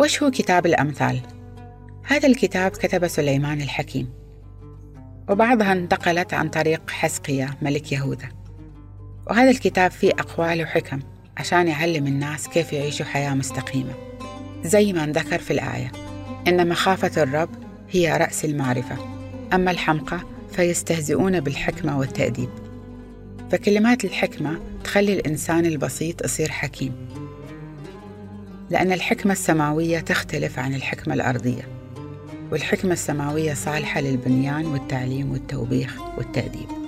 وش هو كتاب الأمثال؟ هذا الكتاب كتب سليمان الحكيم وبعضها انتقلت عن طريق حسقية ملك يهوذا. وهذا الكتاب فيه أقوال وحكم عشان يعلم الناس كيف يعيشوا حياة مستقيمة زي ما ذكر في الآية إن مخافة الرب هي رأس المعرفة أما الحمقى فيستهزئون بالحكمة والتأديب. فكلمات الحكمة تخلي الإنسان البسيط يصير حكيم. لأن الحكمة السماوية تختلف عن الحكمة الأرضية. والحكمة السماوية صالحة للبنيان والتعليم والتوبيخ والتأديب.